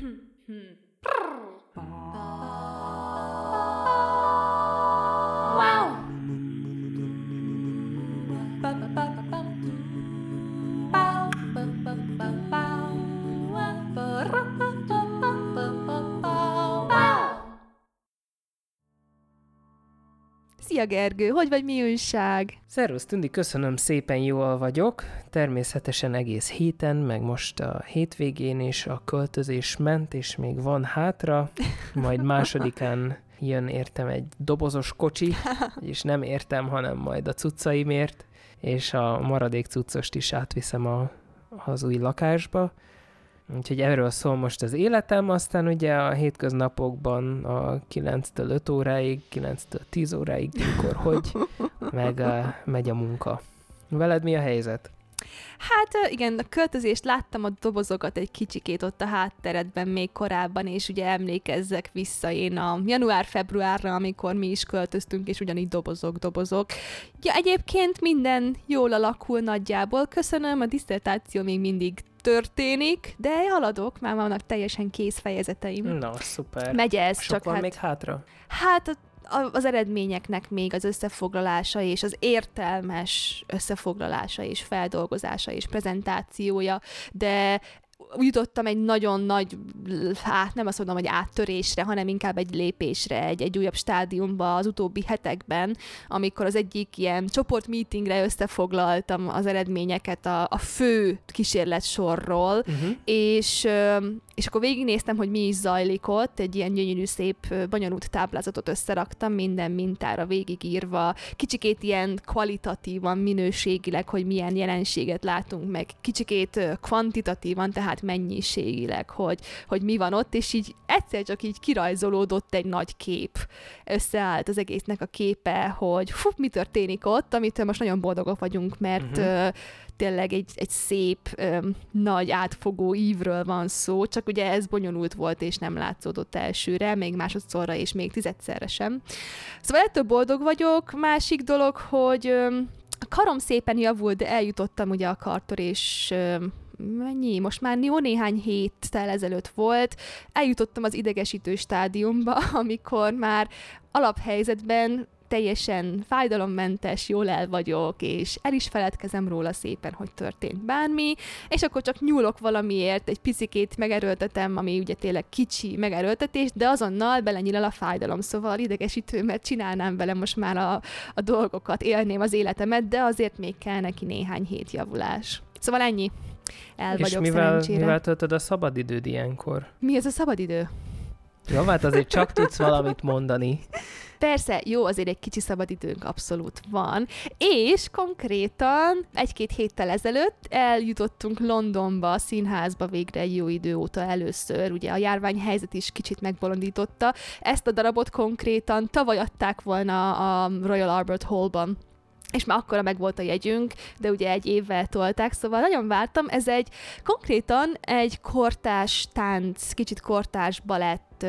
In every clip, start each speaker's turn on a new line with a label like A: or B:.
A: hmm. Szia Gergő, hogy vagy mi újság?
B: Szervusz Tündi, köszönöm szépen, jól vagyok. Természetesen egész héten, meg most a hétvégén is a költözés ment, és még van hátra, majd másodikán jön értem egy dobozos kocsi, és nem értem, hanem majd a cuccaimért, és a maradék cuccost is átviszem a, az új lakásba. Úgyhogy erről szól most az életem, aztán ugye a hétköznapokban a 9-től 5 óráig, 9-től 10 óráig, mikor hogy, meg uh, megy a munka. Veled mi a helyzet?
A: Hát igen, a költözést láttam a dobozokat egy kicsikét ott a hátteredben még korábban, és ugye emlékezzek vissza én a január-februárra, amikor mi is költöztünk, és ugyanígy dobozok, dobozok. Ja, egyébként minden jól alakul nagyjából, köszönöm, a diszertáció még mindig történik, de haladok, már vannak teljesen kész fejezeteim.
B: Na, szuper.
A: Megy ez,
B: Sok
A: csak
B: van
A: hát...
B: még hátra?
A: Hát az eredményeknek még az összefoglalása és az értelmes összefoglalása és feldolgozása és prezentációja, de jutottam egy nagyon nagy, hát nem azt mondom, hogy áttörésre, hanem inkább egy lépésre, egy, egy újabb stádiumba az utóbbi hetekben, amikor az egyik ilyen csoportmeetingre összefoglaltam az eredményeket a, a fő kísérletsorról, uh-huh. és és akkor végignéztem, hogy mi is zajlik ott, egy ilyen gyönyörű, szép, bonyolult táblázatot összeraktam, minden mintára végigírva, kicsikét ilyen kvalitatívan, minőségileg, hogy milyen jelenséget látunk meg, kicsikét kvantitatívan, tehát mennyiségileg, hogy, hogy mi van ott, és így egyszer csak így kirajzolódott egy nagy kép. Összeállt az egésznek a képe, hogy fú, mi történik ott, amitől most nagyon boldogok vagyunk, mert uh-huh tényleg egy, egy szép, nagy átfogó ívről van szó, csak ugye ez bonyolult volt, és nem látszódott elsőre, még másodszorra, és még tizedszerre sem. Szóval ettől boldog vagyok. Másik dolog, hogy a karom szépen javult, de eljutottam ugye a kartor, és mennyi, most már jó néhány héttel ezelőtt volt, eljutottam az idegesítő stádiumba, amikor már alaphelyzetben teljesen fájdalommentes, jól el vagyok, és el is feledkezem róla szépen, hogy történt bármi, és akkor csak nyúlok valamiért, egy picikét megerőltetem, ami ugye tényleg kicsi megerőltetés, de azonnal belenyilal a fájdalom, szóval idegesítő, mert csinálnám vele most már a, a dolgokat, élném az életemet, de azért még kell neki néhány hét javulás. Szóval ennyi. El
B: és
A: vagyok
B: mivel,
A: szerencsére.
B: mivel töltöd a szabadidőd ilyenkor?
A: Mi ez a szabadidő?
B: Jó, hát azért csak tudsz valamit mondani.
A: Persze, jó, azért egy kicsi szabadidőnk abszolút van, és konkrétan egy-két héttel ezelőtt eljutottunk Londonba, a színházba végre egy jó idő óta először, ugye a járványhelyzet is kicsit megbolondította. Ezt a darabot konkrétan tavaly adták volna a Royal Albert Hallban és már akkora meg volt a jegyünk, de ugye egy évvel tolták, szóval nagyon vártam. Ez egy konkrétan egy kortás tánc, kicsit kortás balett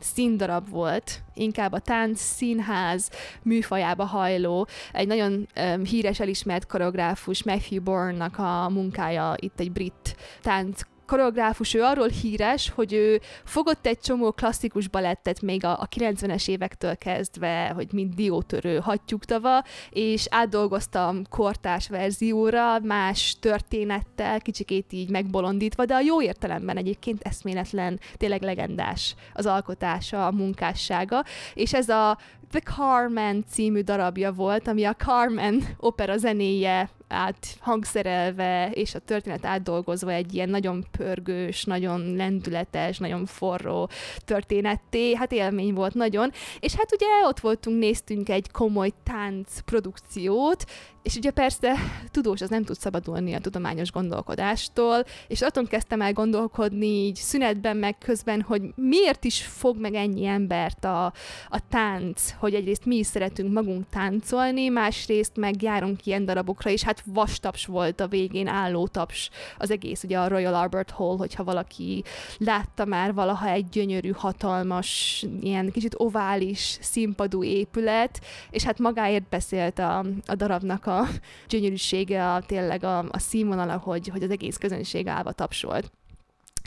A: színdarab volt, inkább a tánc színház műfajába hajló, egy nagyon um, híres, elismert koreográfus Matthew Bourne-nak a munkája, itt egy brit tánc koreográfus, ő arról híres, hogy ő fogott egy csomó klasszikus balettet még a, a 90-es évektől kezdve, hogy mint diótörő hattyúktava, és átdolgoztam kortás verzióra, más történettel, kicsikét így megbolondítva, de a jó értelemben egyébként eszméletlen, tényleg legendás az alkotása, a munkássága, és ez a The Carmen című darabja volt, ami a Carmen opera zenéje át hangszerelve, és a történet átdolgozva egy ilyen nagyon pörgős, nagyon lendületes, nagyon forró történetté. Hát élmény volt nagyon. És hát ugye ott voltunk, néztünk egy komoly tánc produkciót, és ugye persze tudós az nem tud szabadulni a tudományos gondolkodástól, és attól kezdtem el gondolkodni így szünetben meg közben, hogy miért is fog meg ennyi embert a, a tánc, hogy egyrészt mi is szeretünk magunk táncolni, másrészt meg járunk ilyen darabokra, és hát vastaps volt a végén, álló taps az egész, ugye a Royal Albert Hall, hogyha valaki látta már valaha egy gyönyörű, hatalmas, ilyen kicsit ovális színpadú épület, és hát magáért beszélt a, a darabnak a gyönyörűsége, a, tényleg a, a színvonala, hogy, hogy az egész közönség állva tapsolt.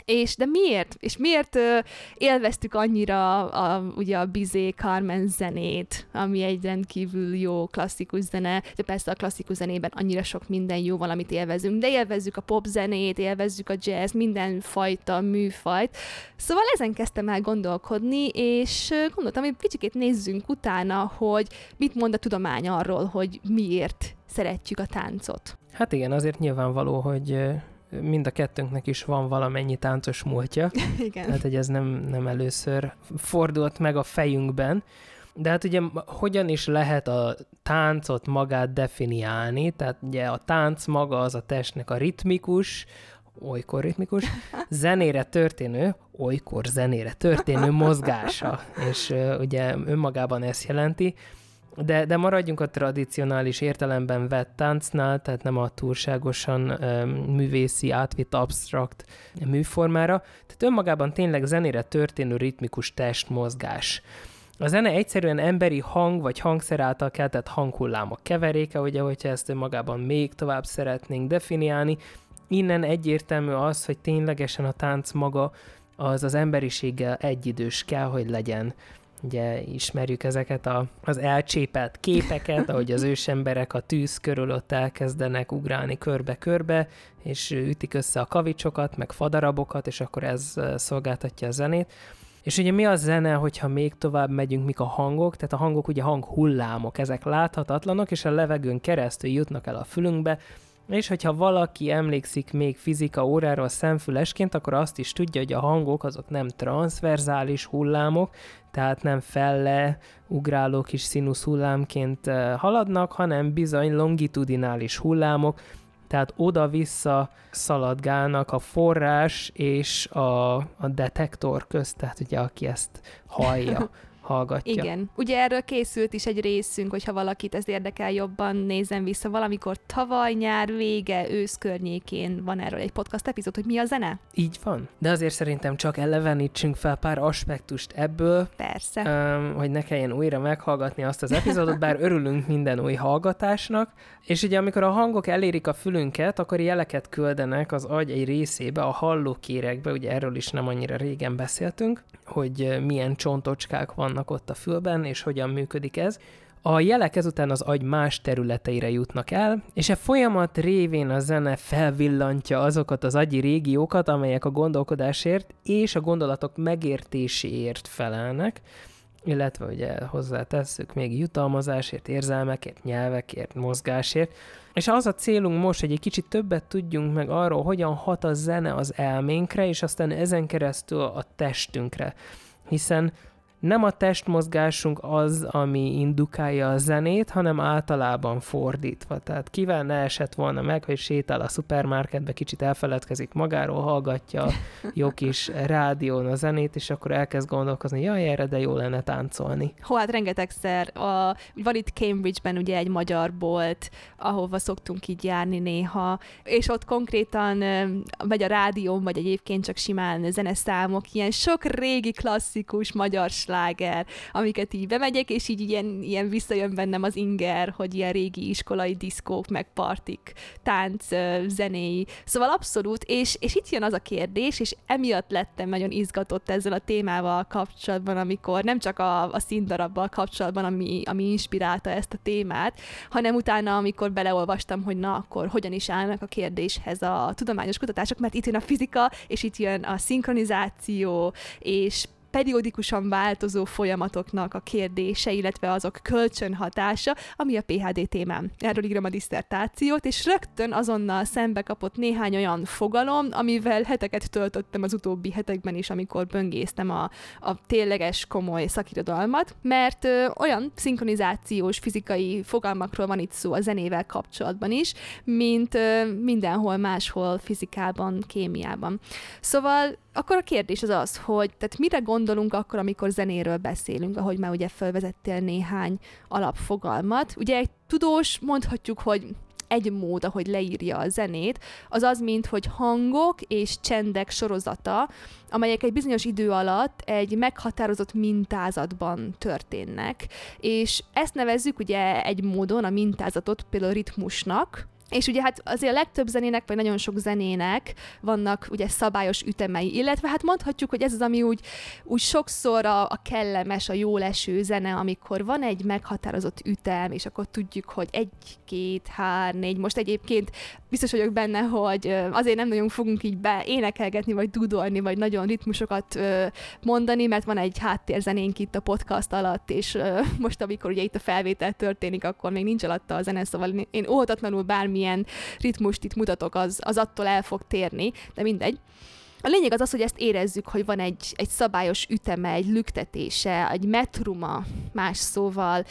A: És de miért? És miért élveztük annyira a, ugye a Bizé Carmen zenét, ami egy rendkívül jó klasszikus zene, de persze a klasszikus zenében annyira sok minden jó van, amit élvezünk, de élvezzük a pop zenét, élvezzük a jazz, minden fajta műfajt. Szóval ezen kezdtem el gondolkodni, és gondoltam, hogy kicsikét nézzünk utána, hogy mit mond a tudomány arról, hogy miért szeretjük a táncot.
B: Hát igen, azért nyilvánvaló, hogy mind a kettőnknek is van valamennyi táncos múltja.
A: Igen.
B: Hát, hogy ez nem, nem először fordult meg a fejünkben. De hát ugye hogyan is lehet a táncot magát definiálni? Tehát ugye a tánc maga az a testnek a ritmikus, olykor ritmikus, zenére történő, olykor zenére történő mozgása. És uh, ugye önmagában ezt jelenti. De, de maradjunk a tradicionális értelemben vett táncnál, tehát nem a túlságosan um, művészi, átvitt, absztrakt műformára. Tehát önmagában tényleg zenére történő ritmikus testmozgás. A zene egyszerűen emberi hang vagy hangszer által keltett hanghullámok keveréke, ugye, hogyha ezt önmagában még tovább szeretnénk definiálni. Innen egyértelmű az, hogy ténylegesen a tánc maga az az emberiséggel egyidős kell, hogy legyen. Ugye ismerjük ezeket a, az elcsépelt képeket, ahogy az ősemberek a tűz körül ott elkezdenek ugrálni körbe-körbe, és ütik össze a kavicsokat, meg fadarabokat, és akkor ez szolgáltatja a zenét. És ugye mi a zene, hogyha még tovább megyünk, mik a hangok? Tehát a hangok ugye hanghullámok, ezek láthatatlanok, és a levegőn keresztül jutnak el a fülünkbe, és hogyha valaki emlékszik még fizika óráról szemfülesként, akkor azt is tudja, hogy a hangok azok nem transzverzális hullámok, tehát nem felle ugráló kis színusz hullámként haladnak, hanem bizony longitudinális hullámok, tehát oda-vissza szaladgálnak a forrás és a, a detektor közt, tehát ugye aki ezt hallja. hallgatja.
A: Igen. Ugye erről készült is egy részünk, hogyha valakit ez érdekel jobban, nézzen vissza. Valamikor tavaly nyár vége, ősz környékén van erről egy podcast epizód, hogy mi a zene?
B: Így van. De azért szerintem csak elevenítsünk fel pár aspektust ebből.
A: Persze.
B: Um, hogy ne kelljen újra meghallgatni azt az epizódot, bár örülünk minden új hallgatásnak. És ugye amikor a hangok elérik a fülünket, akkor jeleket küldenek az agy egy részébe, a hallókérekbe, ugye erről is nem annyira régen beszéltünk, hogy milyen csontocskák vannak ott a fülben, és hogyan működik ez. A jelek ezután az agy más területeire jutnak el, és e folyamat révén a zene felvillantja azokat az agyi régiókat, amelyek a gondolkodásért és a gondolatok megértéséért felelnek, illetve ugye hozzátesszük még jutalmazásért, érzelmekért, nyelvekért, mozgásért. És az a célunk most, hogy egy kicsit többet tudjunk meg arról, hogyan hat a zene az elménkre, és aztán ezen keresztül a testünkre. Hiszen nem a testmozgásunk az, ami indukálja a zenét, hanem általában fordítva. Tehát kivel ne esett volna meg, hogy sétál a szupermarketbe, kicsit elfeledkezik magáról, hallgatja jó kis rádión a zenét, és akkor elkezd gondolkozni, jaj, erre de jó lenne táncolni.
A: Hó, hát rengetegszer. A, van itt Cambridge-ben ugye egy magyar bolt, ahova szoktunk így járni néha, és ott konkrétan megy a rádión, vagy egyébként csak simán zeneszámok, ilyen sok régi klasszikus magyar sláger, amiket így bemegyek, és így ilyen, ilyen visszajön bennem az inger, hogy ilyen régi iskolai diszkók, meg partik, tánc, zenéi. Szóval abszolút, és, és itt jön az a kérdés, és emiatt lettem nagyon izgatott ezzel a témával kapcsolatban, amikor nem csak a, a színdarabbal kapcsolatban, ami, ami inspirálta ezt a témát, hanem utána, amikor beleolvastam, hogy na, akkor hogyan is állnak a kérdéshez a tudományos kutatások, mert itt jön a fizika, és itt jön a szinkronizáció, és periódikusan változó folyamatoknak a kérdése, illetve azok kölcsönhatása, ami a PHD témám. Erről írom a diszertációt, és rögtön azonnal szembe kapott néhány olyan fogalom, amivel heteket töltöttem az utóbbi hetekben is, amikor böngésztem a, a tényleges komoly szakirodalmat, mert ö, olyan szinkronizációs fizikai fogalmakról van itt szó a zenével kapcsolatban is, mint ö, mindenhol máshol fizikában, kémiában. Szóval akkor a kérdés az az, hogy tehát mire gondolunk akkor, amikor zenéről beszélünk, ahogy már ugye felvezettél néhány alapfogalmat. Ugye egy tudós mondhatjuk, hogy egy mód, ahogy leírja a zenét, az az, mint hogy hangok és csendek sorozata, amelyek egy bizonyos idő alatt egy meghatározott mintázatban történnek, és ezt nevezzük ugye egy módon a mintázatot például ritmusnak, És ugye hát azért a legtöbb zenének, vagy nagyon sok zenének vannak ugye szabályos ütemei, illetve hát mondhatjuk, hogy ez az, ami úgy, úgy sokszor a, a kellemes, a jó leső zene, amikor van egy meghatározott ütem, és akkor tudjuk, hogy egy, két, hár, négy. Most egyébként biztos vagyok benne, hogy azért nem nagyon fogunk így be énekelgetni, vagy dudolni, vagy nagyon ritmusokat mondani, mert van egy háttérzenénk itt a podcast alatt, és most, amikor ugye itt a felvétel történik, akkor még nincs alatta a zene, szóval én óhatatlanul bármi milyen ritmust itt mutatok, az, az attól el fog térni, de mindegy. A lényeg az az, hogy ezt érezzük, hogy van egy, egy szabályos üteme, egy lüktetése, egy metruma, más szóval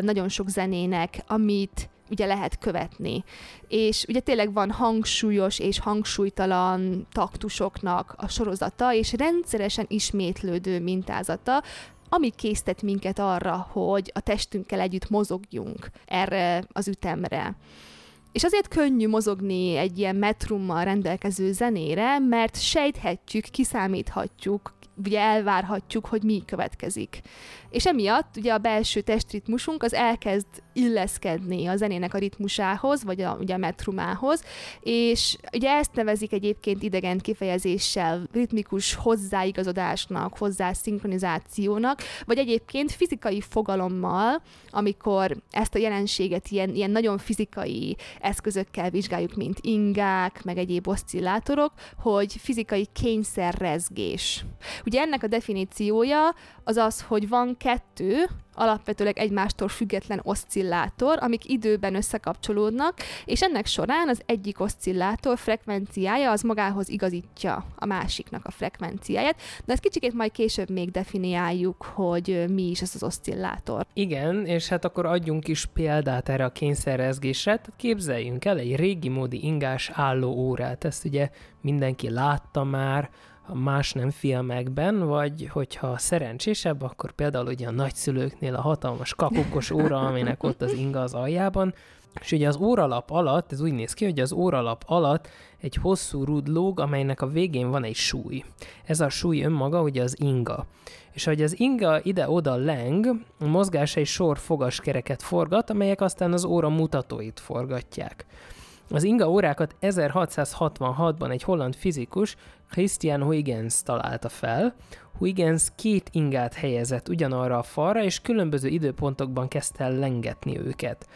A: nagyon sok zenének, amit ugye lehet követni. És ugye tényleg van hangsúlyos és hangsúlytalan taktusoknak a sorozata, és rendszeresen ismétlődő mintázata, ami késztet minket arra, hogy a testünkkel együtt mozogjunk erre az ütemre. És azért könnyű mozogni egy ilyen metrummal rendelkező zenére, mert sejthetjük, kiszámíthatjuk, ugye elvárhatjuk, hogy mi következik. És emiatt ugye a belső testritmusunk az elkezd illeszkedni a zenének a ritmusához, vagy a, ugye a metrumához, és ugye ezt nevezik egyébként idegen kifejezéssel ritmikus hozzáigazodásnak, hozzászinkronizációnak, vagy egyébként fizikai fogalommal, amikor ezt a jelenséget ilyen, ilyen nagyon fizikai eszközökkel vizsgáljuk, mint ingák, meg egyéb oszcillátorok, hogy fizikai kényszerrezgés. Ugye ennek a definíciója az az, hogy van kettő alapvetőleg egymástól független oszcillátor, amik időben összekapcsolódnak, és ennek során az egyik oszcillátor frekvenciája az magához igazítja a másiknak a frekvenciáját, de ezt kicsikét majd később még definiáljuk, hogy mi is ez az oszcillátor.
B: Igen, és hát akkor adjunk is példát erre a kényszerrezgésre. Képzeljünk el egy régi módi ingás álló órát, ezt ugye mindenki látta már, más nem filmekben, vagy hogyha szerencsésebb, akkor például ugye a nagyszülőknél a hatalmas kakukos óra, aminek ott az inga az aljában, és ugye az óralap alatt, ez úgy néz ki, hogy az óralap alatt egy hosszú rúd lóg, amelynek a végén van egy súly. Ez a súly önmaga ugye az inga. És ahogy az inga ide-oda leng, a mozgás egy sor fogaskereket forgat, amelyek aztán az óra mutatóit forgatják. Az inga órákat 1666-ban egy holland fizikus, Christian Huygens találta fel. Huygens két ingát helyezett ugyanarra a falra, és különböző időpontokban kezdte el lengetni őket.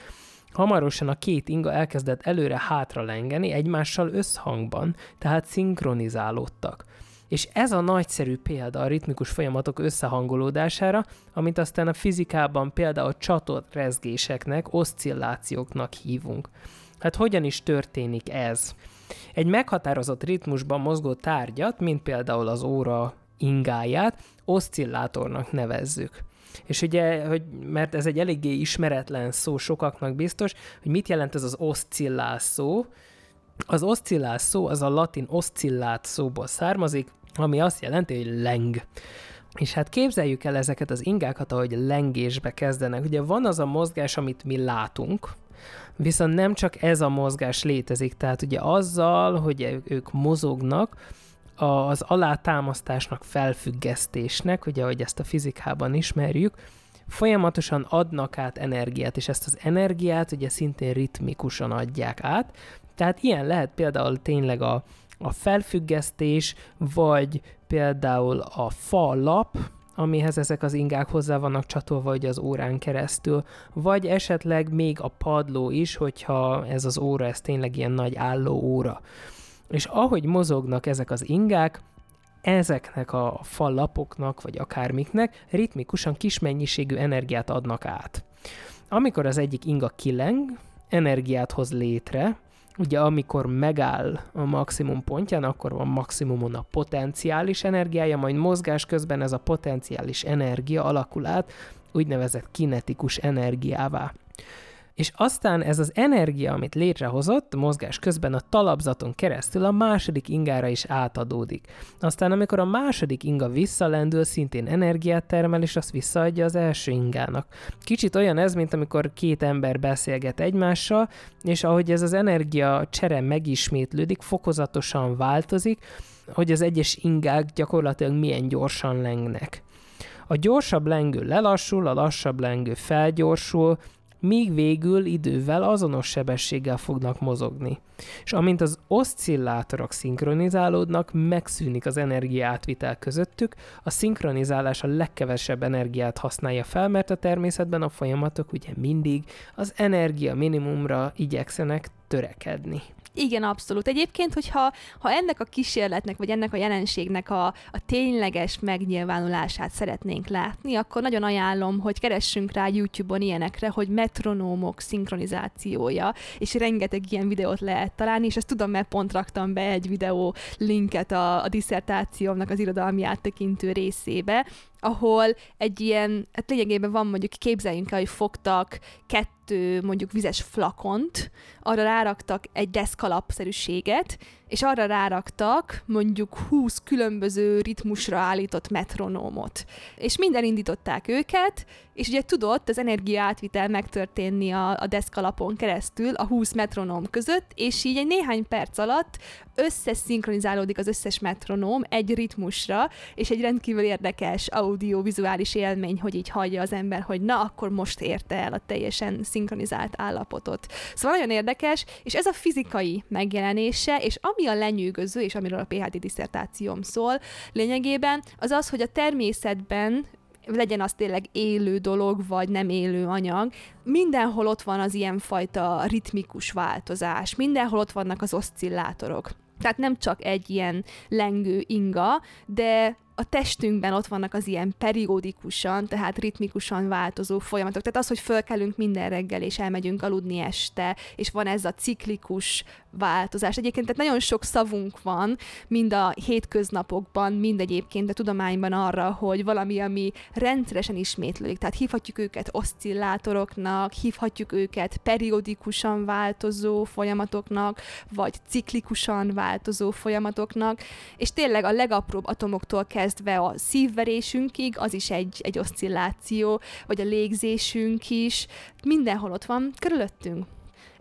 B: Hamarosan a két inga elkezdett előre-hátra lengeni egymással összhangban, tehát szinkronizálódtak. És ez a nagyszerű példa a ritmikus folyamatok összehangolódására, amit aztán a fizikában például csatott rezgéseknek, oszcillációknak hívunk. Hát hogyan is történik ez? Egy meghatározott ritmusban mozgó tárgyat, mint például az óra ingáját, oszcillátornak nevezzük. És ugye, hogy, mert ez egy eléggé ismeretlen szó sokaknak biztos, hogy mit jelent ez az oszcillás szó. Az oszcillás szó az a latin oszcillát szóból származik, ami azt jelenti, hogy leng. És hát képzeljük el ezeket az ingákat, ahogy lengésbe kezdenek. Ugye van az a mozgás, amit mi látunk, Viszont nem csak ez a mozgás létezik, tehát ugye azzal, hogy ők mozognak, az alátámasztásnak, felfüggesztésnek, ugye, ahogy ezt a fizikában ismerjük, folyamatosan adnak át energiát, és ezt az energiát ugye szintén ritmikusan adják át. Tehát ilyen lehet például tényleg a, a felfüggesztés, vagy például a fa lap, amihez ezek az ingák hozzá vannak csatolva ugye az órán keresztül, vagy esetleg még a padló is, hogyha ez az óra, ez tényleg ilyen nagy álló óra. És ahogy mozognak ezek az ingák, ezeknek a fallapoknak, vagy akármiknek ritmikusan kis mennyiségű energiát adnak át. Amikor az egyik inga kileng, energiát hoz létre, ugye amikor megáll a maximum pontján, akkor van maximumon a potenciális energiája, majd mozgás közben ez a potenciális energia alakul át úgynevezett kinetikus energiává. És aztán ez az energia, amit létrehozott mozgás közben a talapzaton keresztül a második ingára is átadódik. Aztán amikor a második inga visszalendül, szintén energiát termel, és azt visszaadja az első ingának. Kicsit olyan ez, mint amikor két ember beszélget egymással, és ahogy ez az energia csere megismétlődik, fokozatosan változik, hogy az egyes ingák gyakorlatilag milyen gyorsan lengnek. A gyorsabb lengő lelassul, a lassabb lengő felgyorsul, míg végül idővel azonos sebességgel fognak mozogni. És amint az oszcillátorok szinkronizálódnak, megszűnik az energiátvitel közöttük, a szinkronizálás a legkevesebb energiát használja fel, mert a természetben a folyamatok ugye mindig az energia minimumra igyekszenek törekedni.
A: Igen, abszolút. Egyébként, hogyha ha ennek a kísérletnek, vagy ennek a jelenségnek a, a tényleges megnyilvánulását szeretnénk látni, akkor nagyon ajánlom, hogy keressünk rá YouTube-on ilyenekre, hogy metronómok szinkronizációja, és rengeteg ilyen videót lehet találni, és ezt tudom, mert pont raktam be egy videó linket a, a diszertációmnak az irodalmi áttekintő részébe, ahol egy ilyen, hát lényegében van mondjuk, képzeljünk el, hogy fogtak kettő mondjuk vizes flakont, arra ráraktak egy deszkalapszerűséget, és arra ráraktak mondjuk 20 különböző ritmusra állított metronómot. És minden indították őket, és ugye tudott az energia átvitel megtörténni a, a deszkalapon keresztül a 20 metronóm között, és így egy néhány perc alatt összeszinkronizálódik az összes metronóm egy ritmusra, és egy rendkívül érdekes audiovizuális élmény, hogy így hagyja az ember, hogy na, akkor most érte el a teljesen szinkronizált állapotot. Szóval nagyon érdekes, és ez a fizikai megjelenése, és ami a lenyűgöző, és amiről a PhD diszertációm szól, lényegében az az, hogy a természetben legyen az tényleg élő dolog, vagy nem élő anyag, mindenhol ott van az ilyenfajta ritmikus változás, mindenhol ott vannak az oszcillátorok. Tehát nem csak egy ilyen lengő inga, de a testünkben ott vannak az ilyen periódikusan, tehát ritmikusan változó folyamatok. Tehát az, hogy fölkelünk minden reggel, és elmegyünk aludni este, és van ez a ciklikus változás. Egyébként tehát nagyon sok szavunk van, mind a hétköznapokban, mind egyébként a tudományban arra, hogy valami, ami rendszeresen ismétlődik. Tehát hívhatjuk őket oszcillátoroknak, hívhatjuk őket periódikusan változó folyamatoknak, vagy ciklikusan változó folyamatoknak, és tényleg a legapróbb atomoktól kezdve a szívverésünkig, az is egy, egy oszcilláció, vagy a légzésünk is, mindenhol ott van körülöttünk.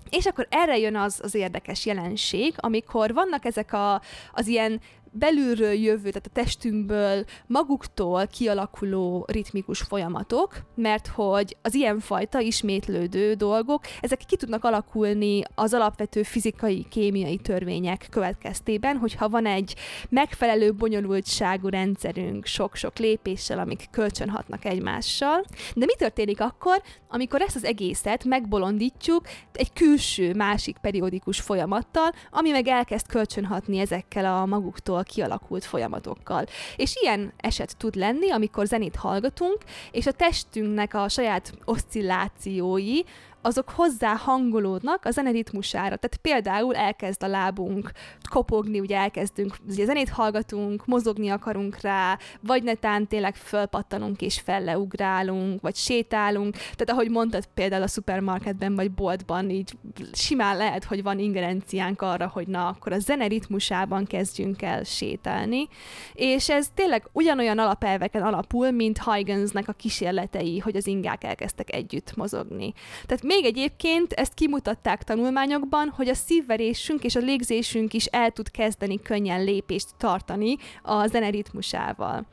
A: És akkor erre jön az, az érdekes jelenség, amikor vannak ezek a, az ilyen belülről jövő, tehát a testünkből maguktól kialakuló ritmikus folyamatok, mert hogy az ilyenfajta ismétlődő dolgok, ezek ki tudnak alakulni az alapvető fizikai, kémiai törvények következtében, hogyha van egy megfelelő bonyolultságú rendszerünk sok-sok lépéssel, amik kölcsönhatnak egymással. De mi történik akkor, amikor ezt az egészet megbolondítjuk egy külső másik periódikus folyamattal, ami meg elkezd kölcsönhatni ezekkel a maguktól kialakult folyamatokkal. És ilyen eset tud lenni, amikor zenét hallgatunk, és a testünknek a saját oszcillációi azok hozzá hangolódnak a zene ritmusára. Tehát például elkezd a lábunk kopogni, ugye elkezdünk, ugye zenét hallgatunk, mozogni akarunk rá, vagy netán tényleg fölpattanunk és felleugrálunk, vagy sétálunk. Tehát ahogy mondtad például a szupermarketben vagy boltban, így simán lehet, hogy van ingerenciánk arra, hogy na, akkor a zene ritmusában kezdjünk el sétálni. És ez tényleg ugyanolyan alapelveken alapul, mint Huygens-nek a kísérletei, hogy az ingák elkezdtek együtt mozogni. Tehát még egyébként ezt kimutatták tanulmányokban, hogy a szívverésünk és a légzésünk is el tud kezdeni könnyen lépést tartani a zene ritmusával.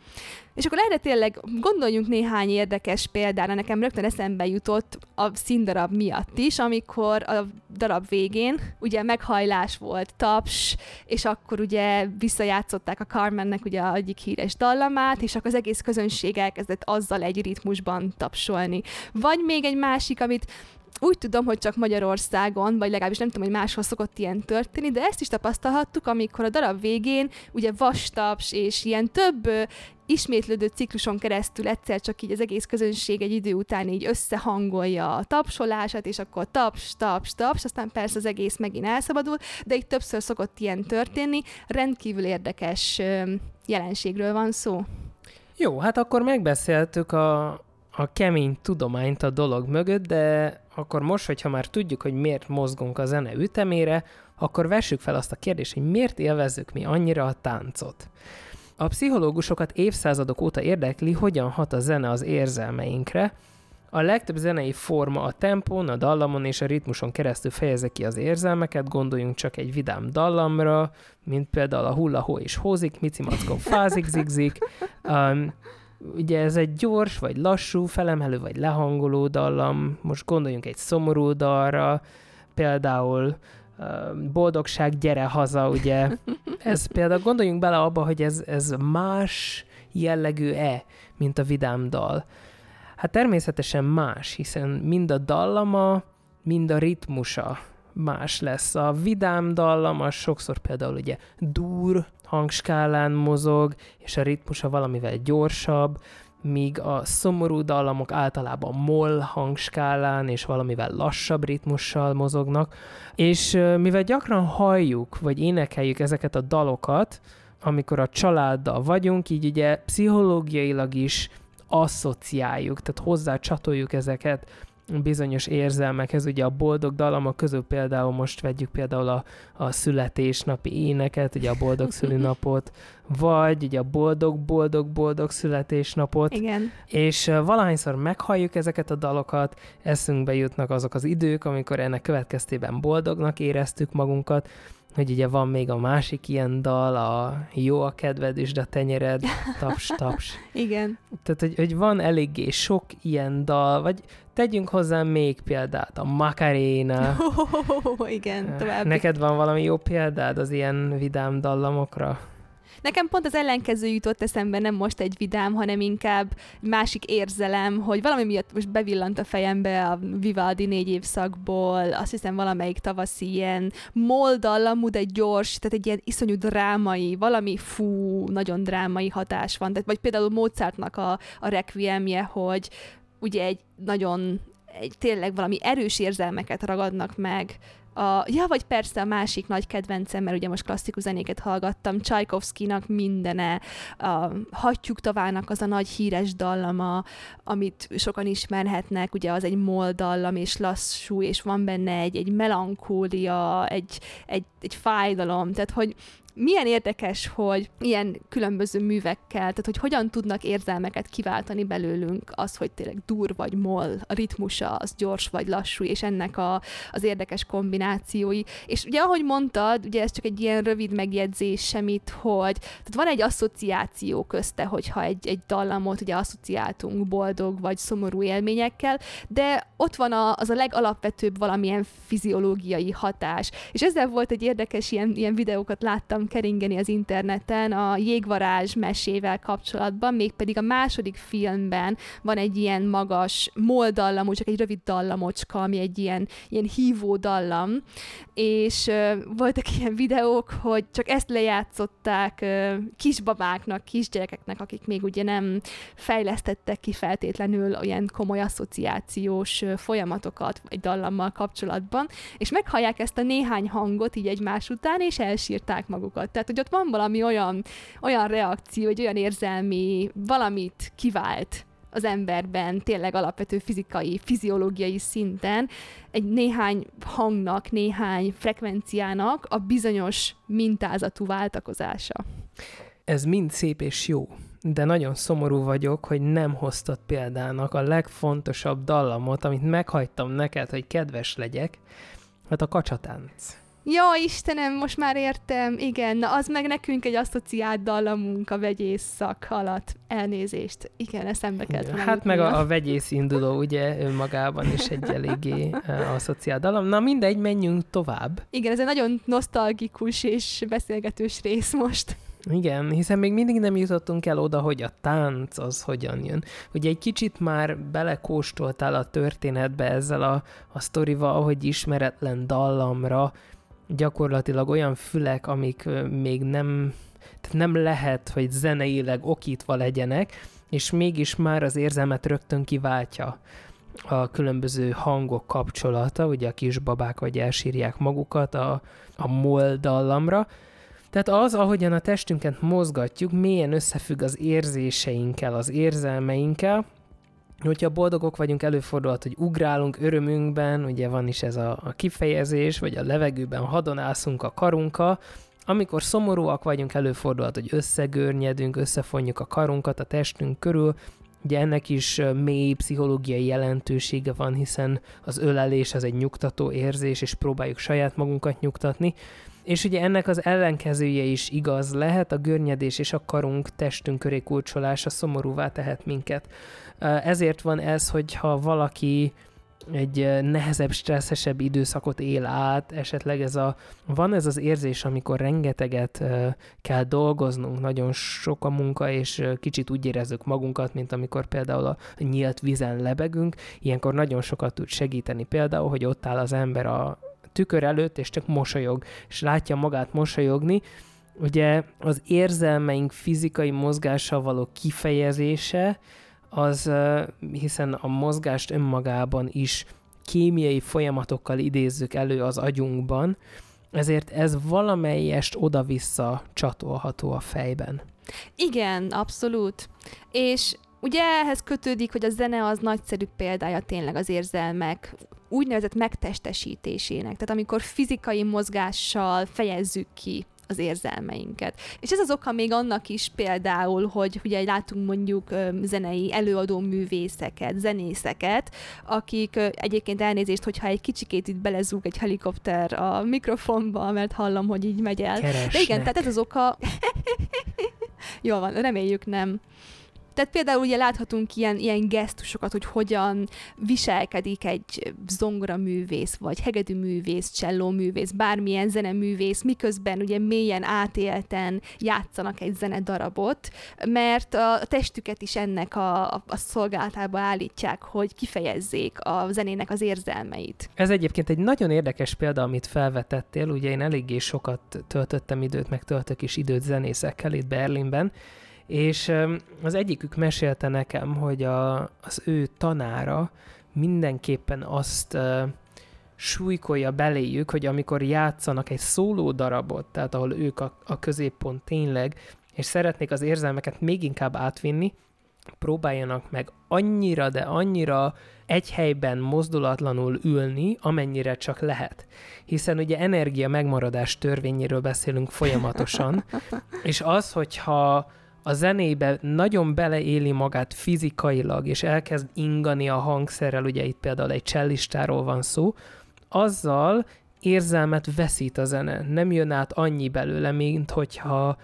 A: És akkor erre tényleg gondoljunk néhány érdekes példára, nekem rögtön eszembe jutott a színdarab miatt is, amikor a darab végén ugye meghajlás volt, taps, és akkor ugye visszajátszották a Carmennek ugye egyik híres dallamát, és akkor az egész közönség elkezdett azzal egy ritmusban tapsolni. Vagy még egy másik, amit úgy tudom, hogy csak Magyarországon, vagy legalábbis nem tudom, hogy máshol szokott ilyen történni, de ezt is tapasztalhattuk, amikor a darab végén ugye vastaps és ilyen több ismétlődő cikluson keresztül egyszer csak így az egész közönség egy idő után így összehangolja a tapsolását, és akkor taps, taps, taps, aztán persze az egész megint elszabadul, de itt többször szokott ilyen történni. Rendkívül érdekes jelenségről van szó.
B: Jó, hát akkor megbeszéltük a, a kemény tudományt a dolog mögött, de akkor most, hogyha már tudjuk, hogy miért mozgunk a zene ütemére, akkor vessük fel azt a kérdést, hogy miért élvezzük mi annyira a táncot. A pszichológusokat évszázadok óta érdekli, hogyan hat a zene az érzelmeinkre. A legtöbb zenei forma a tempón, a dallamon és a ritmuson keresztül fejezi ki az érzelmeket, gondoljunk csak egy vidám dallamra, mint például a hulla hó és hózik, mici mackó fázik, zigzik. Um, ugye ez egy gyors, vagy lassú, felemelő, vagy lehangoló dallam. Most gondoljunk egy szomorú dalra, például boldogság, gyere haza, ugye. Ez például gondoljunk bele abba, hogy ez, ez más jellegű-e, mint a vidám dal. Hát természetesen más, hiszen mind a dallama, mind a ritmusa más lesz. A vidám dallam az sokszor például ugye dur hangskálán mozog, és a ritmusa valamivel gyorsabb, míg a szomorú dallamok általában moll hangskálán és valamivel lassabb ritmussal mozognak, és mivel gyakran halljuk, vagy énekeljük ezeket a dalokat, amikor a családdal vagyunk, így ugye pszichológiailag is asszociáljuk, tehát hozzá csatoljuk ezeket bizonyos érzelmekhez, ugye a boldog dallamok közül például most vegyük például a, a születésnapi éneket, ugye a boldog szülinapot, vagy ugye a boldog-boldog-boldog születésnapot.
A: Igen.
B: És valahányszor meghalljuk ezeket a dalokat, eszünkbe jutnak azok az idők, amikor ennek következtében boldognak éreztük magunkat, hogy ugye van még a másik ilyen dal, a jó a kedved és a tenyered, taps, taps.
A: Igen.
B: Tehát, hogy, hogy van eléggé sok ilyen dal, vagy tegyünk hozzá még példát, a Macarena.
A: Oh, igen, tovább.
B: Neked van valami jó példád az ilyen vidám dallamokra?
A: Nekem pont az ellenkező jutott eszembe, nem most egy vidám, hanem inkább másik érzelem, hogy valami miatt most bevillant a fejembe a Vivaldi négy évszakból, azt hiszem valamelyik tavaszi ilyen moldallamú, de gyors, tehát egy ilyen iszonyú drámai, valami fú, nagyon drámai hatás van. Tehát, vagy például Mozartnak a, a requiemje, hogy ugye egy nagyon egy, tényleg valami erős érzelmeket ragadnak meg, a, ja, vagy persze a másik nagy kedvencem, mert ugye most klasszikus zenéket hallgattam, Csajkovszkinak mindene, a Hattyúk tavának az a nagy híres dallama, amit sokan ismerhetnek, ugye az egy moll dallam, és lassú, és van benne egy, egy melankólia, egy, egy, egy fájdalom, tehát hogy milyen érdekes, hogy ilyen különböző művekkel, tehát hogy hogyan tudnak érzelmeket kiváltani belőlünk, az, hogy tényleg dur vagy moll, a ritmusa az gyors vagy lassú, és ennek a, az érdekes kombinációi. És ugye ahogy mondtad, ugye ez csak egy ilyen rövid megjegyzés semmit, hogy tehát van egy asszociáció közte, hogyha egy, egy dallamot ugye asszociáltunk boldog vagy szomorú élményekkel, de ott van a, az a legalapvetőbb valamilyen fiziológiai hatás. És ezzel volt egy érdekes ilyen, ilyen videókat láttam keringeni az interneten a jégvarázs mesével kapcsolatban, mégpedig a második filmben van egy ilyen magas moldallamú, csak egy rövid dallamocska, ami egy ilyen, ilyen hívó dallam, és uh, voltak ilyen videók, hogy csak ezt lejátszották uh, kisbabáknak, kisgyerekeknek, akik még ugye nem fejlesztettek ki feltétlenül olyan komoly asszociációs folyamatokat egy dallammal kapcsolatban, és meghallják ezt a néhány hangot így egymás után, és elsírták magukat magukat. Tehát, hogy ott van valami olyan, olyan reakció, egy olyan érzelmi, valamit kivált az emberben tényleg alapvető fizikai, fiziológiai szinten egy néhány hangnak, néhány frekvenciának a bizonyos mintázatú váltakozása.
B: Ez mind szép és jó, de nagyon szomorú vagyok, hogy nem hoztad példának a legfontosabb dallamot, amit meghagytam neked, hogy kedves legyek, hát a kacsatánc.
A: Ja, Istenem, most már értem, igen, na az meg nekünk egy asszociált dallamunk a vegyész szak alatt. Elnézést, igen, eszembe kell
B: ja, Hát meg a, a vegyész induló, ugye, önmagában is egy eléggé uh, asszociált dallam. Na mindegy, menjünk tovább.
A: Igen, ez egy nagyon nosztalgikus és beszélgetős rész most.
B: Igen, hiszen még mindig nem jutottunk el oda, hogy a tánc az hogyan jön. Ugye egy kicsit már belekóstoltál a történetbe ezzel a, a sztorival, ahogy ismeretlen dallamra gyakorlatilag olyan fülek, amik még nem, tehát nem lehet, hogy zeneileg okítva legyenek, és mégis már az érzelmet rögtön kiváltja a különböző hangok kapcsolata, ugye a kisbabák vagy elsírják magukat a, a moldallamra, tehát az, ahogyan a testünket mozgatjuk, mélyen összefügg az érzéseinkkel, az érzelmeinkkel, hogyha boldogok vagyunk, előfordulhat, hogy ugrálunk örömünkben, ugye van is ez a, a kifejezés, vagy a levegőben hadonászunk a karunkkal, amikor szomorúak vagyunk, előfordulhat, hogy összegörnyedünk, összefonjuk a karunkat a testünk körül, Ugye ennek is mély pszichológiai jelentősége van, hiszen az ölelés az egy nyugtató érzés, és próbáljuk saját magunkat nyugtatni. És ugye ennek az ellenkezője is igaz lehet, a görnyedés és a karunk testünk köré kulcsolása szomorúvá tehet minket. Ezért van ez, hogyha valaki egy nehezebb, stresszesebb időszakot él át, esetleg ez a, van ez az érzés, amikor rengeteget kell dolgoznunk, nagyon sok a munka, és kicsit úgy érezzük magunkat, mint amikor például a nyílt vízen lebegünk, ilyenkor nagyon sokat tud segíteni. Például, hogy ott áll az ember a tükör előtt, és csak mosolyog, és látja magát mosolyogni, ugye az érzelmeink fizikai mozgással való kifejezése, az hiszen a mozgást önmagában is kémiai folyamatokkal idézzük elő az agyunkban, ezért ez valamelyest oda-vissza csatolható a fejben.
A: Igen, abszolút. És ugye ehhez kötődik, hogy a zene az nagyszerű példája tényleg az érzelmek úgynevezett megtestesítésének. Tehát amikor fizikai mozgással fejezzük ki az érzelmeinket. És ez az oka még annak is például, hogy ugye látunk mondjuk zenei előadó művészeket, zenészeket, akik egyébként elnézést, hogyha egy kicsikét itt belezúg egy helikopter a mikrofonba, mert hallom, hogy így megy el.
B: Keresnek.
A: De igen, tehát ez az oka... Jól van, reméljük nem. Tehát például ugye láthatunk ilyen, ilyen gesztusokat, hogy hogyan viselkedik egy zongoraművész, vagy hegedűművész, csellóművész, bármilyen zeneművész, miközben ugye mélyen átélten játszanak egy zenedarabot, mert a testüket is ennek a, a, a szolgálatába állítják, hogy kifejezzék a zenének az érzelmeit.
B: Ez egyébként egy nagyon érdekes példa, amit felvetettél, ugye én eléggé sokat töltöttem időt, meg töltök is időt zenészekkel itt Berlinben, és az egyikük mesélte nekem, hogy a, az ő tanára mindenképpen azt uh, súlykolja beléjük, hogy amikor játszanak egy szóló darabot, tehát ahol ők a, a középpont tényleg, és szeretnék az érzelmeket még inkább átvinni, próbáljanak meg annyira, de annyira egy helyben mozdulatlanul ülni, amennyire csak lehet. Hiszen ugye energia megmaradás törvényéről beszélünk folyamatosan, és az, hogyha a zenébe nagyon beleéli magát fizikailag, és elkezd ingani a hangszerrel, ugye itt például egy cellistáról van szó, azzal érzelmet veszít a zene. Nem jön át annyi belőle, mint hogyha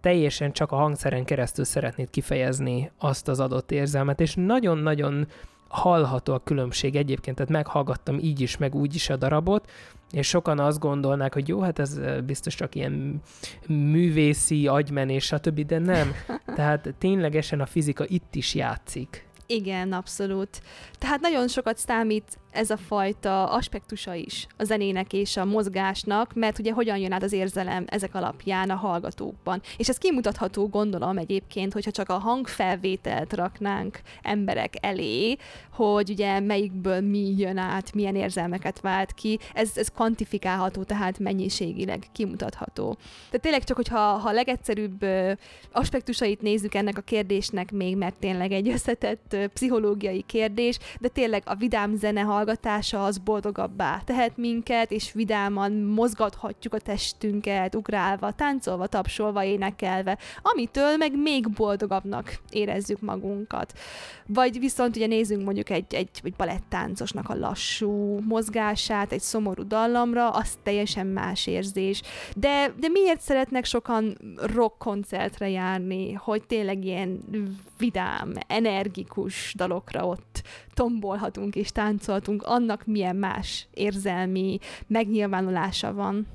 B: teljesen csak a hangszeren keresztül szeretnéd kifejezni azt az adott érzelmet, és nagyon-nagyon hallható a különbség egyébként, tehát meghallgattam így is, meg úgy is a darabot, és sokan azt gondolnák, hogy jó, hát ez biztos csak ilyen művészi agymenés, stb., de nem. Tehát ténylegesen a fizika itt is játszik.
A: Igen, abszolút. Tehát nagyon sokat számít ez a fajta aspektusa is a zenének és a mozgásnak, mert ugye hogyan jön át az érzelem ezek alapján a hallgatókban. És ez kimutatható, gondolom egyébként, hogyha csak a hangfelvételt raknánk emberek elé, hogy ugye melyikből mi jön át, milyen érzelmeket vált ki, ez, ez kvantifikálható, tehát mennyiségileg kimutatható. Tehát tényleg csak, hogyha ha a legegyszerűbb aspektusait nézzük ennek a kérdésnek még, mert tényleg egy összetett pszichológiai kérdés, de tényleg a vidám zene hallgatása az boldogabbá tehet minket, és vidáman mozgathatjuk a testünket, ugrálva, táncolva, tapsolva, énekelve, amitől meg még boldogabbnak érezzük magunkat. Vagy viszont ugye nézzünk mondjuk egy, egy, egy balettáncosnak a lassú mozgását, egy szomorú dallamra, az teljesen más érzés. De, de miért szeretnek sokan rock koncertre járni, hogy tényleg ilyen vidám, energikus dalokra ott tombolhatunk és táncolhatunk, annak milyen más érzelmi megnyilvánulása van.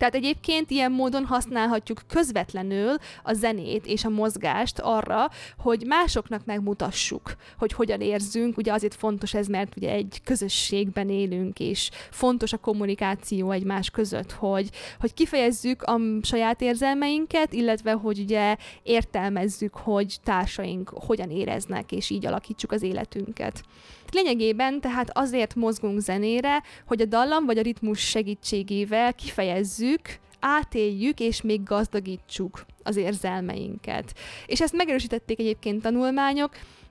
A: Tehát egyébként ilyen módon használhatjuk közvetlenül a zenét és a mozgást arra, hogy másoknak megmutassuk, hogy hogyan érzünk. Ugye azért fontos ez, mert ugye egy közösségben élünk, és fontos a kommunikáció egymás között, hogy, hogy kifejezzük a saját érzelmeinket, illetve hogy ugye értelmezzük, hogy társaink hogyan éreznek, és így alakítsuk az életünket. Lényegében tehát azért mozgunk zenére, hogy a dallam vagy a ritmus segítségével kifejezzük, átéljük és még gazdagítsuk az érzelmeinket. És ezt megerősítették egyébként tanulmányok,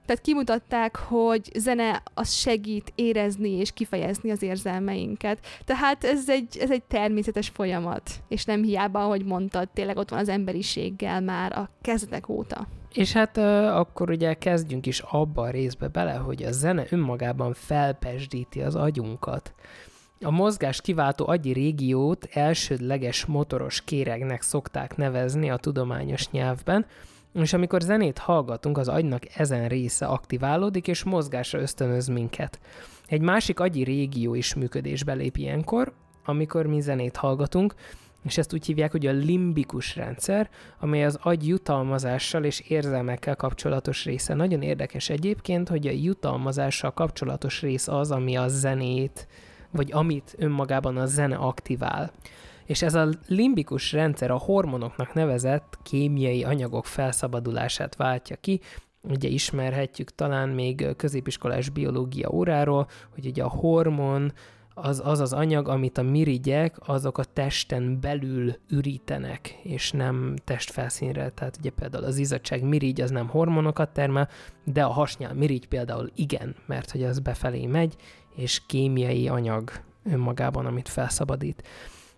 A: tehát kimutatták, hogy zene az segít érezni és kifejezni az érzelmeinket. Tehát ez egy, ez egy természetes folyamat, és nem hiába, ahogy mondtad, tényleg ott van az emberiséggel már a kezdetek óta.
B: És hát akkor ugye kezdjünk is abba a részbe bele, hogy a zene önmagában felpesdíti az agyunkat. A mozgás kiváltó agyi régiót elsődleges motoros kéregnek szokták nevezni a tudományos nyelvben, és amikor zenét hallgatunk, az agynak ezen része aktiválódik, és mozgásra ösztönöz minket. Egy másik agyi régió is működésbe lép ilyenkor, amikor mi zenét hallgatunk, és ezt úgy hívják, hogy a limbikus rendszer, amely az agy jutalmazással és érzelmekkel kapcsolatos része. Nagyon érdekes egyébként, hogy a jutalmazással kapcsolatos rész az, ami a zenét, vagy amit önmagában a zene aktivál. És ez a limbikus rendszer a hormonoknak nevezett kémiai anyagok felszabadulását váltja ki, ugye ismerhetjük talán még középiskolás biológia óráról, hogy ugye a hormon az, az az anyag, amit a mirigyek, azok a testen belül ürítenek, és nem testfelszínre. Tehát ugye például az izzadság mirigy az nem hormonokat termel, de a hasnyál mirigy például igen, mert hogy az befelé megy, és kémiai anyag önmagában, amit felszabadít.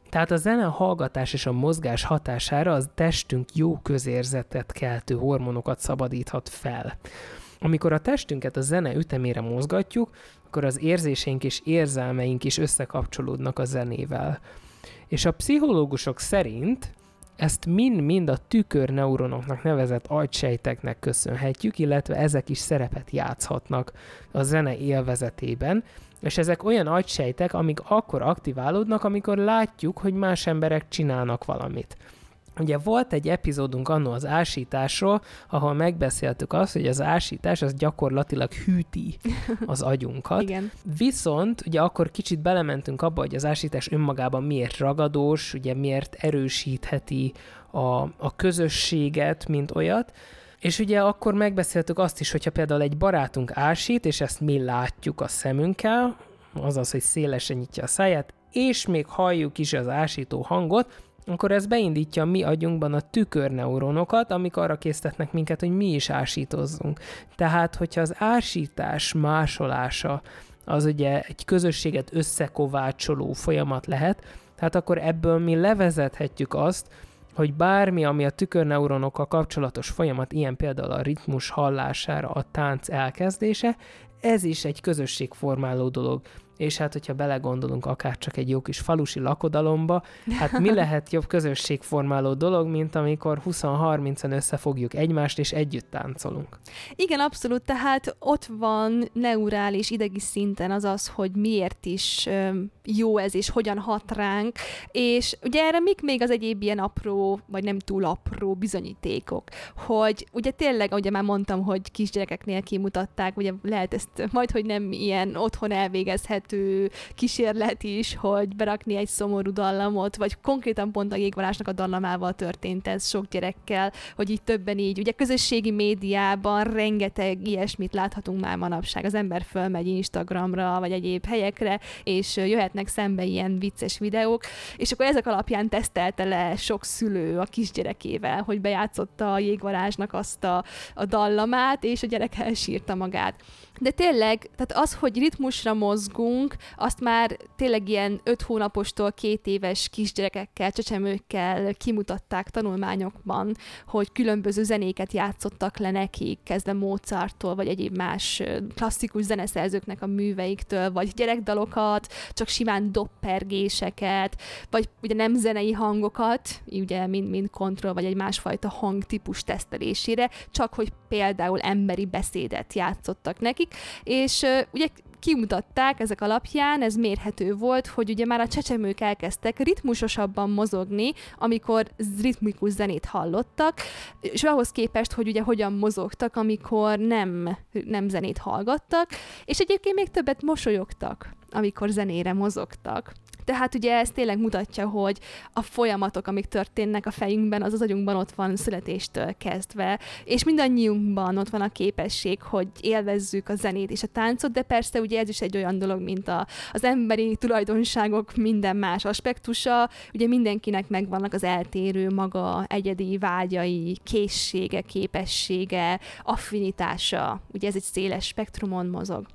B: Tehát a zene hallgatás és a mozgás hatására az testünk jó közérzetet keltő hormonokat szabadíthat fel. Amikor a testünket a zene ütemére mozgatjuk, akkor az érzéseink és érzelmeink is összekapcsolódnak a zenével. És a pszichológusok szerint ezt mind-mind a tükörneuronoknak nevezett agysejteknek köszönhetjük, illetve ezek is szerepet játszhatnak a zene élvezetében, és ezek olyan agysejtek, amik akkor aktiválódnak, amikor látjuk, hogy más emberek csinálnak valamit. Ugye volt egy epizódunk annó az ásításról, ahol megbeszéltük azt, hogy az ásítás az gyakorlatilag hűti az agyunkat.
A: Igen.
B: Viszont ugye akkor kicsit belementünk abba, hogy az ásítás önmagában miért ragadós, ugye miért erősítheti a, a közösséget, mint olyat, és ugye akkor megbeszéltük azt is, hogyha például egy barátunk ásít, és ezt mi látjuk a szemünkkel, azaz, hogy szélesen nyitja a száját, és még halljuk is az ásító hangot, akkor ez beindítja mi agyunkban a tükörneuronokat, amik arra késztetnek minket, hogy mi is ásítozzunk. Tehát, hogyha az ásítás másolása az ugye egy közösséget összekovácsoló folyamat lehet, tehát akkor ebből mi levezethetjük azt, hogy bármi, ami a tükörneuronokkal kapcsolatos folyamat, ilyen például a ritmus hallására, a tánc elkezdése, ez is egy közösségformáló dolog és hát, hogyha belegondolunk akár csak egy jó kis falusi lakodalomba, hát mi lehet jobb közösségformáló dolog, mint amikor 20-30-an összefogjuk egymást, és együtt táncolunk.
A: Igen, abszolút, tehát ott van neurális idegi szinten az az, hogy miért is jó ez, és hogyan hat ránk, és ugye erre mik még az egyéb ilyen apró, vagy nem túl apró bizonyítékok, hogy ugye tényleg, ugye már mondtam, hogy kisgyerekeknél kimutatták, ugye lehet ezt majd, hogy nem ilyen otthon elvégezhet elérhető kísérlet is, hogy berakni egy szomorú dallamot, vagy konkrétan pont a jégvarásnak a dallamával történt ez sok gyerekkel, hogy így többen így, ugye közösségi médiában rengeteg ilyesmit láthatunk már manapság. Az ember fölmegy Instagramra, vagy egyéb helyekre, és jöhetnek szembe ilyen vicces videók, és akkor ezek alapján tesztelte le sok szülő a kisgyerekével, hogy bejátszotta a jégvarázsnak azt a, a dallamát, és a gyerek elsírta magát. De tényleg, tehát az, hogy ritmusra mozgunk, azt már tényleg ilyen öt hónapostól két éves kisgyerekekkel, csecsemőkkel kimutatták tanulmányokban, hogy különböző zenéket játszottak le nekik, kezdve Mozarttól, vagy egyéb más klasszikus zeneszerzőknek a műveiktől, vagy gyerekdalokat, csak simán doppergéseket, vagy ugye nem zenei hangokat, ugye mind, mind kontroll, vagy egy másfajta hangtípus tesztelésére, csak hogy például emberi beszédet játszottak nekik, és ugye kimutatták ezek alapján, ez mérhető volt, hogy ugye már a csecsemők elkezdtek ritmusosabban mozogni, amikor ritmikus zenét hallottak, és ahhoz képest, hogy ugye hogyan mozogtak, amikor nem, nem zenét hallgattak, és egyébként még többet mosolyogtak, amikor zenére mozogtak. Tehát ugye ez tényleg mutatja, hogy a folyamatok, amik történnek a fejünkben, az az agyunkban ott van születéstől kezdve, és mindannyiunkban ott van a képesség, hogy élvezzük a zenét és a táncot, de persze ugye ez is egy olyan dolog, mint a, az emberi tulajdonságok minden más aspektusa, ugye mindenkinek megvannak az eltérő maga egyedi vágyai, készsége, képessége, affinitása, ugye ez egy széles spektrumon mozog.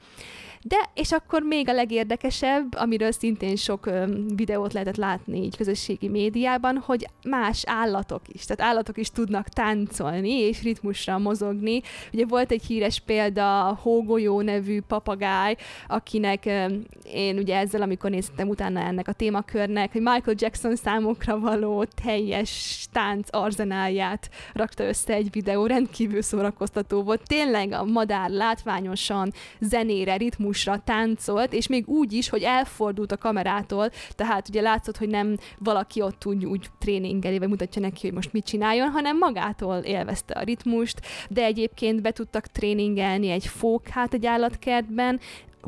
A: De, és akkor még a legérdekesebb, amiről szintén sok ö, videót lehetett látni így közösségi médiában, hogy más állatok is, tehát állatok is tudnak táncolni és ritmusra mozogni. Ugye volt egy híres példa, a Hógolyó nevű papagáj, akinek ö, én ugye ezzel, amikor néztem utána ennek a témakörnek, hogy Michael Jackson számokra való teljes tánc arzenálját rakta össze egy videó, rendkívül szórakoztató volt. Tényleg a madár látványosan zenére, ritmusra táncolt, és még úgy is, hogy elfordult a kamerától, tehát ugye látszott, hogy nem valaki ott úgy, úgy tréningeli, vagy mutatja neki, hogy most mit csináljon, hanem magától élvezte a ritmust, de egyébként be tudtak tréningelni egy fókát egy állatkertben,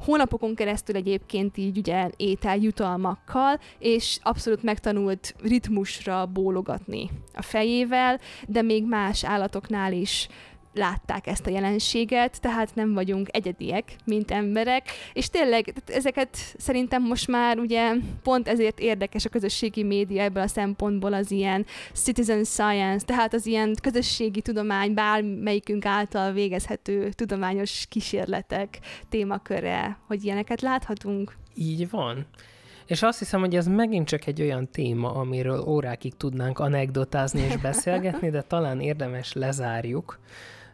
A: hónapokon keresztül egyébként így ugye ételjutalmakkal, és abszolút megtanult ritmusra bólogatni a fejével, de még más állatoknál is látták ezt a jelenséget, tehát nem vagyunk egyediek, mint emberek, és tényleg ezeket szerintem most már ugye pont ezért érdekes a közösségi média ebből a szempontból az ilyen citizen science, tehát az ilyen közösségi tudomány, bármelyikünk által végezhető tudományos kísérletek témaköre, hogy ilyeneket láthatunk.
B: Így van. És azt hiszem, hogy ez megint csak egy olyan téma, amiről órákig tudnánk anekdotázni és beszélgetni, de talán érdemes lezárjuk.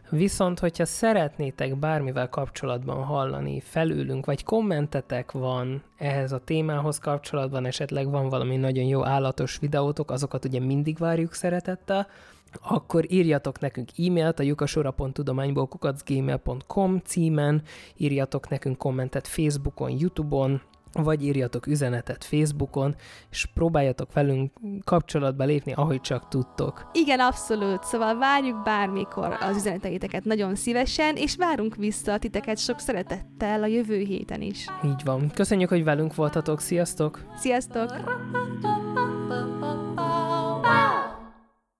B: Viszont, hogyha szeretnétek bármivel kapcsolatban hallani felülünk, vagy kommentetek van ehhez a témához kapcsolatban, esetleg van valami nagyon jó állatos videótok, azokat ugye mindig várjuk szeretettel, akkor írjatok nekünk e-mailt a lyukasora.tudományból címen, írjatok nekünk kommentet Facebookon, Youtube-on, vagy írjatok üzenetet Facebookon, és próbáljatok velünk kapcsolatba lépni, ahogy csak tudtok.
A: Igen, abszolút. Szóval várjuk bármikor az üzeneteiteket nagyon szívesen, és várunk vissza titeket sok szeretettel a jövő héten is.
B: Így van. Köszönjük, hogy velünk voltatok. Sziasztok!
A: Sziasztok!